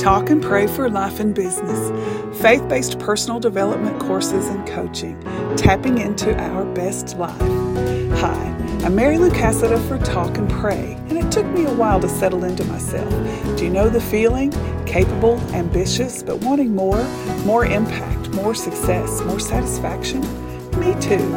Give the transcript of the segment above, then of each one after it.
Talk and Pray for Life and Business, faith based personal development courses and coaching, tapping into our best life. Hi, I'm Mary Lou Cassada for Talk and Pray, and it took me a while to settle into myself. Do you know the feeling? Capable, ambitious, but wanting more, more impact, more success, more satisfaction? Me too.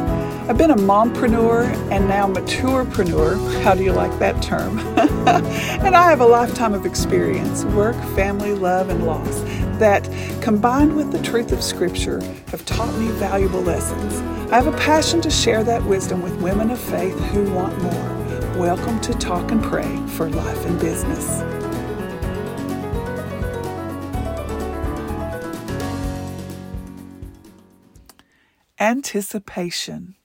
I've been a mompreneur and now maturepreneur. How do you like that term? and I have a lifetime of experience, work, family, love, and loss that, combined with the truth of Scripture, have taught me valuable lessons. I have a passion to share that wisdom with women of faith who want more. Welcome to Talk and Pray for Life and Business. Anticipation.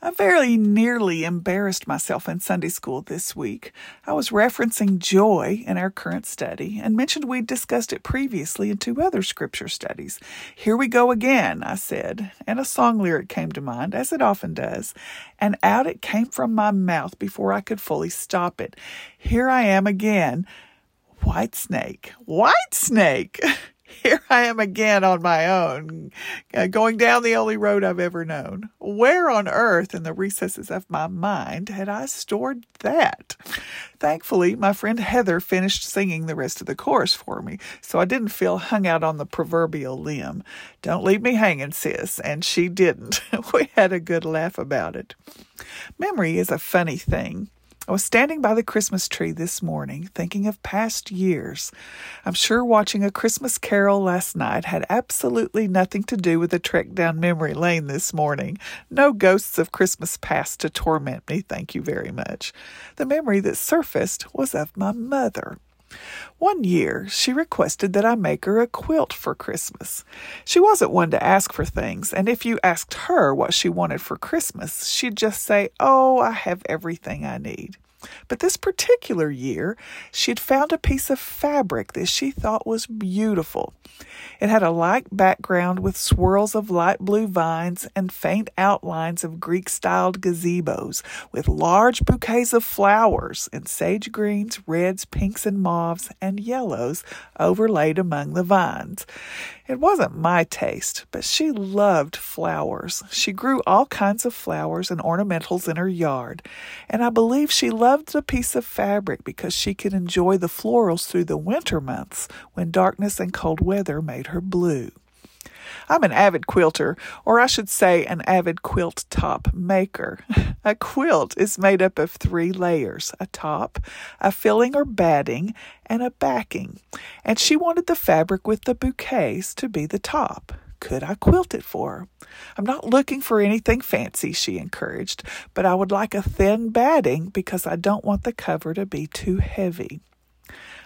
I very nearly embarrassed myself in Sunday school this week. I was referencing joy in our current study and mentioned we'd discussed it previously in two other scripture studies. Here we go again, I said, and a song lyric came to mind, as it often does, and out it came from my mouth before I could fully stop it. Here I am again. Whitesnake, white snake. here I am again on my own, uh, going down the only road I've ever known. Where on earth in the recesses of my mind had I stored that? Thankfully, my friend Heather finished singing the rest of the chorus for me, so I didn't feel hung out on the proverbial limb. Don't leave me hanging, sis, and she didn't. we had a good laugh about it. Memory is a funny thing. I was standing by the Christmas tree this morning thinking of past years. I'm sure watching A Christmas Carol last night had absolutely nothing to do with the trek down memory lane this morning. No ghosts of Christmas past to torment me, thank you very much. The memory that surfaced was of my mother. One year, she requested that I make her a quilt for Christmas. She wasn't one to ask for things, and if you asked her what she wanted for Christmas, she'd just say, Oh, I have everything I need. But this particular year, she had found a piece of fabric that she thought was beautiful. It had a light background with swirls of light blue vines and faint outlines of Greek styled gazebos with large bouquets of flowers in sage greens, reds, pinks, and mauves and yellows overlaid among the vines. It wasn't my taste, but she loved flowers. She grew all kinds of flowers and ornamentals in her yard, and I believe she loved the piece of fabric because she could enjoy the florals through the winter months when darkness and cold weather made her blue. I'm an avid quilter, or I should say, an avid quilt top maker. a quilt is made up of three layers a top, a filling or batting, and a backing. And she wanted the fabric with the bouquets to be the top. Could I quilt it for her? I'm not looking for anything fancy, she encouraged, but I would like a thin batting because I don't want the cover to be too heavy.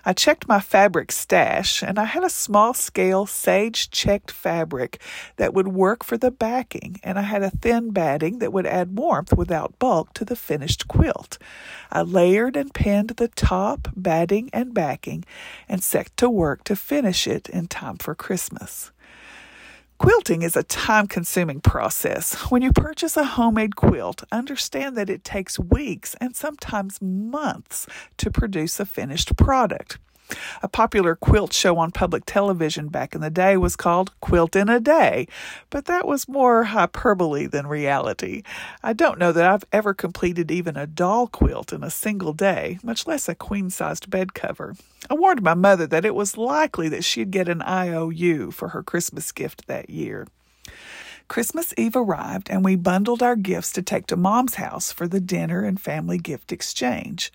I checked my fabric stash and I had a small scale sage checked fabric that would work for the backing, and I had a thin batting that would add warmth without bulk to the finished quilt. I layered and pinned the top, batting, and backing and set to work to finish it in time for Christmas. Quilting is a time consuming process. When you purchase a homemade quilt, understand that it takes weeks and sometimes months to produce a finished product. A popular quilt show on public television back in the day was called Quilt in a Day, but that was more hyperbole than reality. I don't know that I've ever completed even a doll quilt in a single day, much less a queen sized bed cover. I warned my mother that it was likely that she'd get an IOU for her Christmas gift that year. Christmas Eve arrived, and we bundled our gifts to take to Mom's house for the dinner and family gift exchange.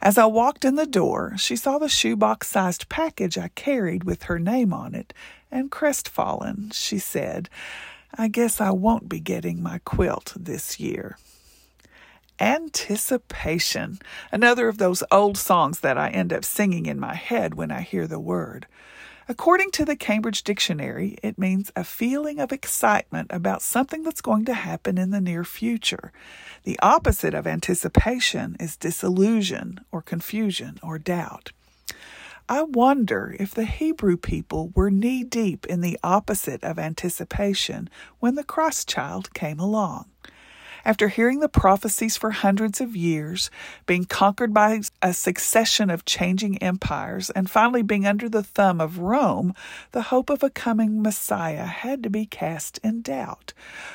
As I walked in the door, she saw the shoebox sized package I carried with her name on it, and crestfallen, she said, I guess I won't be getting my quilt this year. Anticipation, another of those old songs that I end up singing in my head when I hear the word. According to the Cambridge Dictionary, it means a feeling of excitement about something that's going to happen in the near future. The opposite of anticipation is disillusion or confusion or doubt. I wonder if the Hebrew people were knee deep in the opposite of anticipation when the Christ child came along. After hearing the prophecies for hundreds of years, being conquered by a succession of changing empires, and finally being under the thumb of Rome, the hope of a coming Messiah had to be cast in doubt.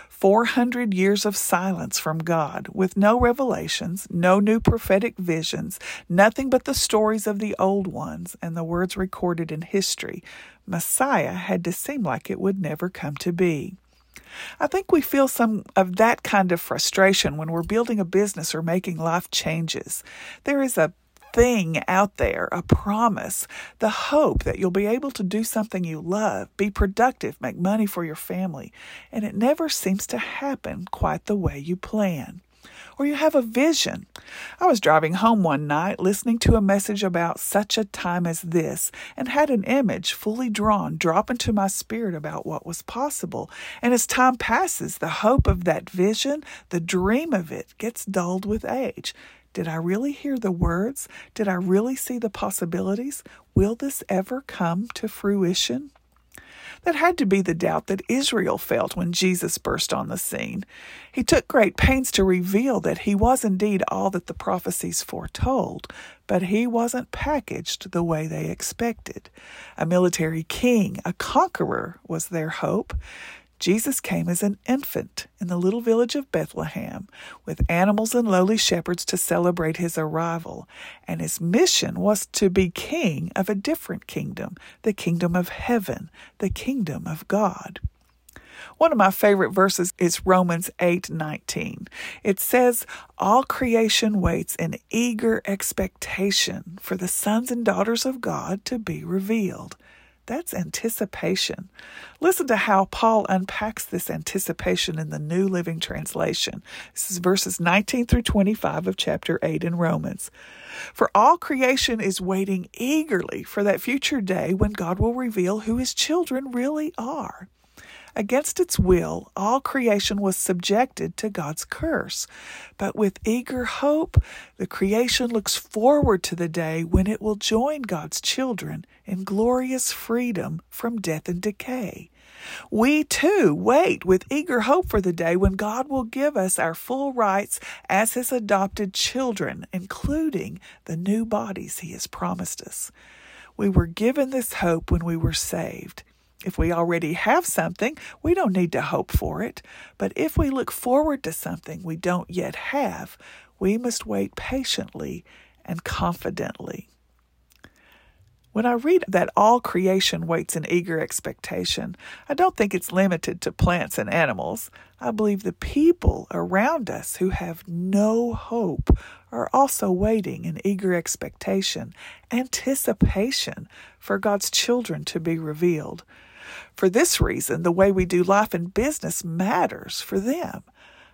400 years of silence from God, with no revelations, no new prophetic visions, nothing but the stories of the old ones and the words recorded in history. Messiah had to seem like it would never come to be. I think we feel some of that kind of frustration when we're building a business or making life changes. There is a thing out there, a promise, the hope that you'll be able to do something you love, be productive, make money for your family, and it never seems to happen quite the way you plan. Or you have a vision. I was driving home one night listening to a message about such a time as this and had an image fully drawn drop into my spirit about what was possible. And as time passes, the hope of that vision, the dream of it, gets dulled with age. Did I really hear the words? Did I really see the possibilities? Will this ever come to fruition? That had to be the doubt that Israel felt when Jesus burst on the scene. He took great pains to reveal that he was indeed all that the prophecies foretold, but he wasn't packaged the way they expected. A military king, a conqueror, was their hope. Jesus came as an infant in the little village of Bethlehem with animals and lowly shepherds to celebrate his arrival, and his mission was to be king of a different kingdom, the kingdom of heaven, the kingdom of God. One of my favorite verses is Romans 8:19. It says, "All creation waits in eager expectation for the sons and daughters of God to be revealed." That's anticipation. Listen to how Paul unpacks this anticipation in the New Living Translation. This is verses 19 through 25 of chapter 8 in Romans. For all creation is waiting eagerly for that future day when God will reveal who his children really are. Against its will, all creation was subjected to God's curse. But with eager hope, the creation looks forward to the day when it will join God's children in glorious freedom from death and decay. We too wait with eager hope for the day when God will give us our full rights as His adopted children, including the new bodies He has promised us. We were given this hope when we were saved. If we already have something, we don't need to hope for it. But if we look forward to something we don't yet have, we must wait patiently and confidently. When I read that all creation waits in eager expectation, I don't think it's limited to plants and animals. I believe the people around us who have no hope are also waiting in eager expectation, anticipation for God's children to be revealed. For this reason, the way we do life and business matters for them.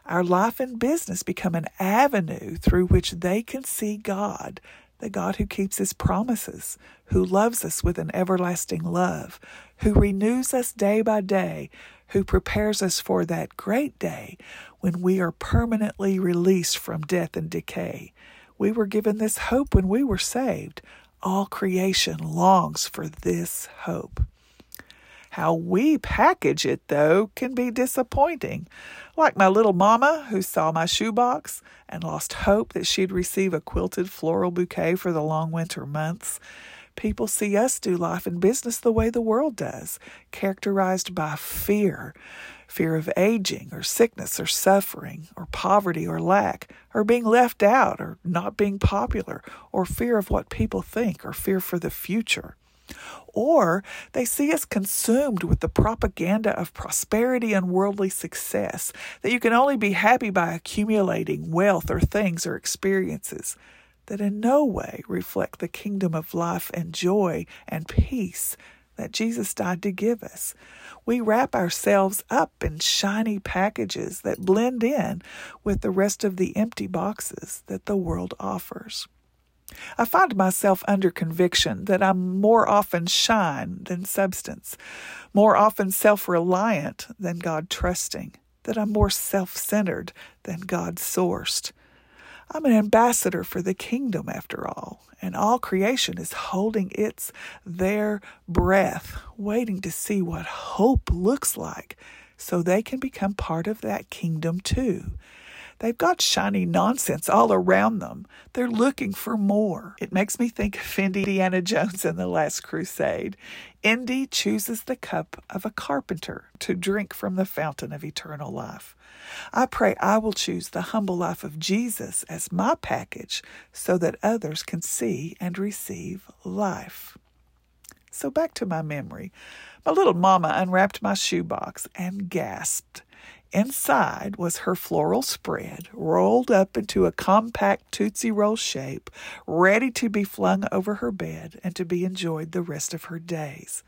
Our life and business become an avenue through which they can see God, the God who keeps his promises, who loves us with an everlasting love, who renews us day by day, who prepares us for that great day when we are permanently released from death and decay. We were given this hope when we were saved. All creation longs for this hope. How we package it, though, can be disappointing. Like my little mama who saw my shoebox and lost hope that she'd receive a quilted floral bouquet for the long winter months. People see us do life and business the way the world does, characterized by fear fear of aging, or sickness, or suffering, or poverty, or lack, or being left out, or not being popular, or fear of what people think, or fear for the future. Or they see us consumed with the propaganda of prosperity and worldly success, that you can only be happy by accumulating wealth or things or experiences that in no way reflect the kingdom of life and joy and peace that Jesus died to give us. We wrap ourselves up in shiny packages that blend in with the rest of the empty boxes that the world offers. I find myself under conviction that I'm more often shine than substance, more often self reliant than God trusting, that I'm more self centered than God sourced. I'm an ambassador for the kingdom after all, and all creation is holding its their breath, waiting to see what hope looks like so they can become part of that kingdom too. They've got shiny nonsense all around them. They're looking for more. It makes me think of Indiana Jones in The Last Crusade. Indy chooses the cup of a carpenter to drink from the fountain of eternal life. I pray I will choose the humble life of Jesus as my package so that others can see and receive life. So back to my memory. My little mama unwrapped my shoebox and gasped. Inside was her floral spread, rolled up into a compact Tootsie Roll shape, ready to be flung over her bed and to be enjoyed the rest of her days.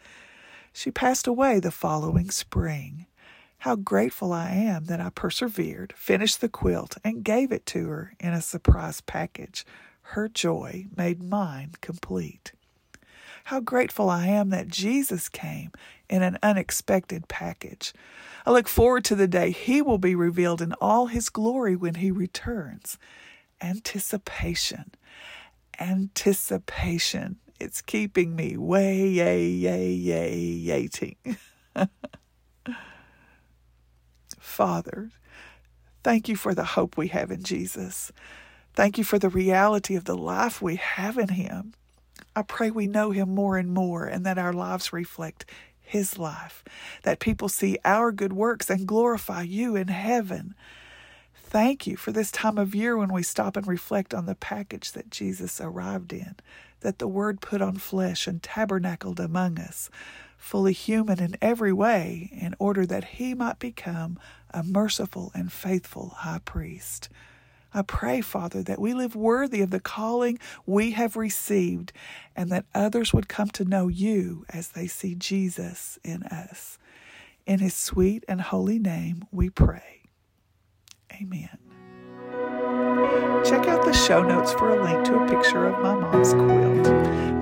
She passed away the following spring. How grateful I am that I persevered, finished the quilt, and gave it to her in a surprise package. Her joy made mine complete. How grateful I am that Jesus came in an unexpected package. I look forward to the day He will be revealed in all His glory when He returns. Anticipation. Anticipation. It's keeping me way, yay, yay, yay, yating. Father, thank you for the hope we have in Jesus. Thank you for the reality of the life we have in Him. I pray we know Him more and more and that our lives reflect his life, that people see our good works and glorify you in heaven. Thank you for this time of year when we stop and reflect on the package that Jesus arrived in, that the Word put on flesh and tabernacled among us, fully human in every way, in order that he might become a merciful and faithful high priest. I pray, Father, that we live worthy of the calling we have received and that others would come to know you as they see Jesus in us. In his sweet and holy name we pray. Amen. Check out the show notes for a link to a picture of my mom's quilt.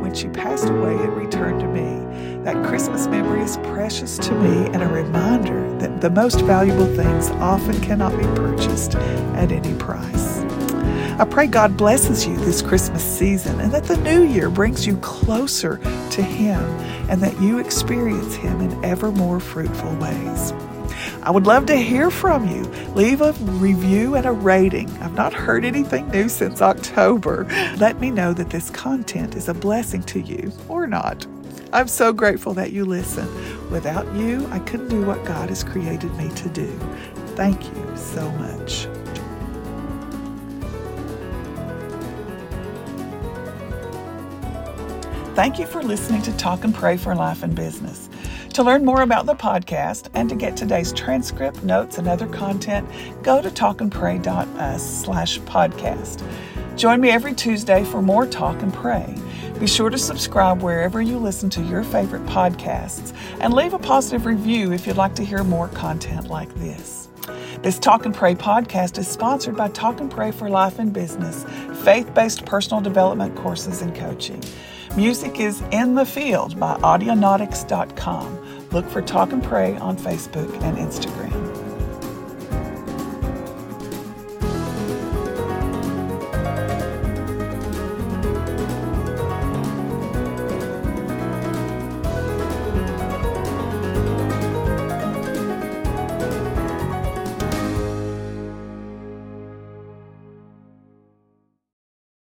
When she passed away, it returned to me. That Christmas is precious to me and a reminder that the most valuable things often cannot be purchased at any price. I pray God blesses you this Christmas season and that the new year brings you closer to Him and that you experience Him in ever more fruitful ways. I would love to hear from you. Leave a review and a rating. I've not heard anything new since October. Let me know that this content is a blessing to you or not. I'm so grateful that you listen. Without you, I couldn't do what God has created me to do. Thank you so much. Thank you for listening to Talk and Pray for Life and Business. To learn more about the podcast and to get today's transcript, notes, and other content, go to talkandpray.us slash podcast. Join me every Tuesday for more Talk and Pray. Be sure to subscribe wherever you listen to your favorite podcasts and leave a positive review if you'd like to hear more content like this. This Talk and Pray podcast is sponsored by Talk and Pray for Life and Business, faith based personal development courses and coaching. Music is In the Field by Audionautics.com. Look for Talk and Pray on Facebook and Instagram.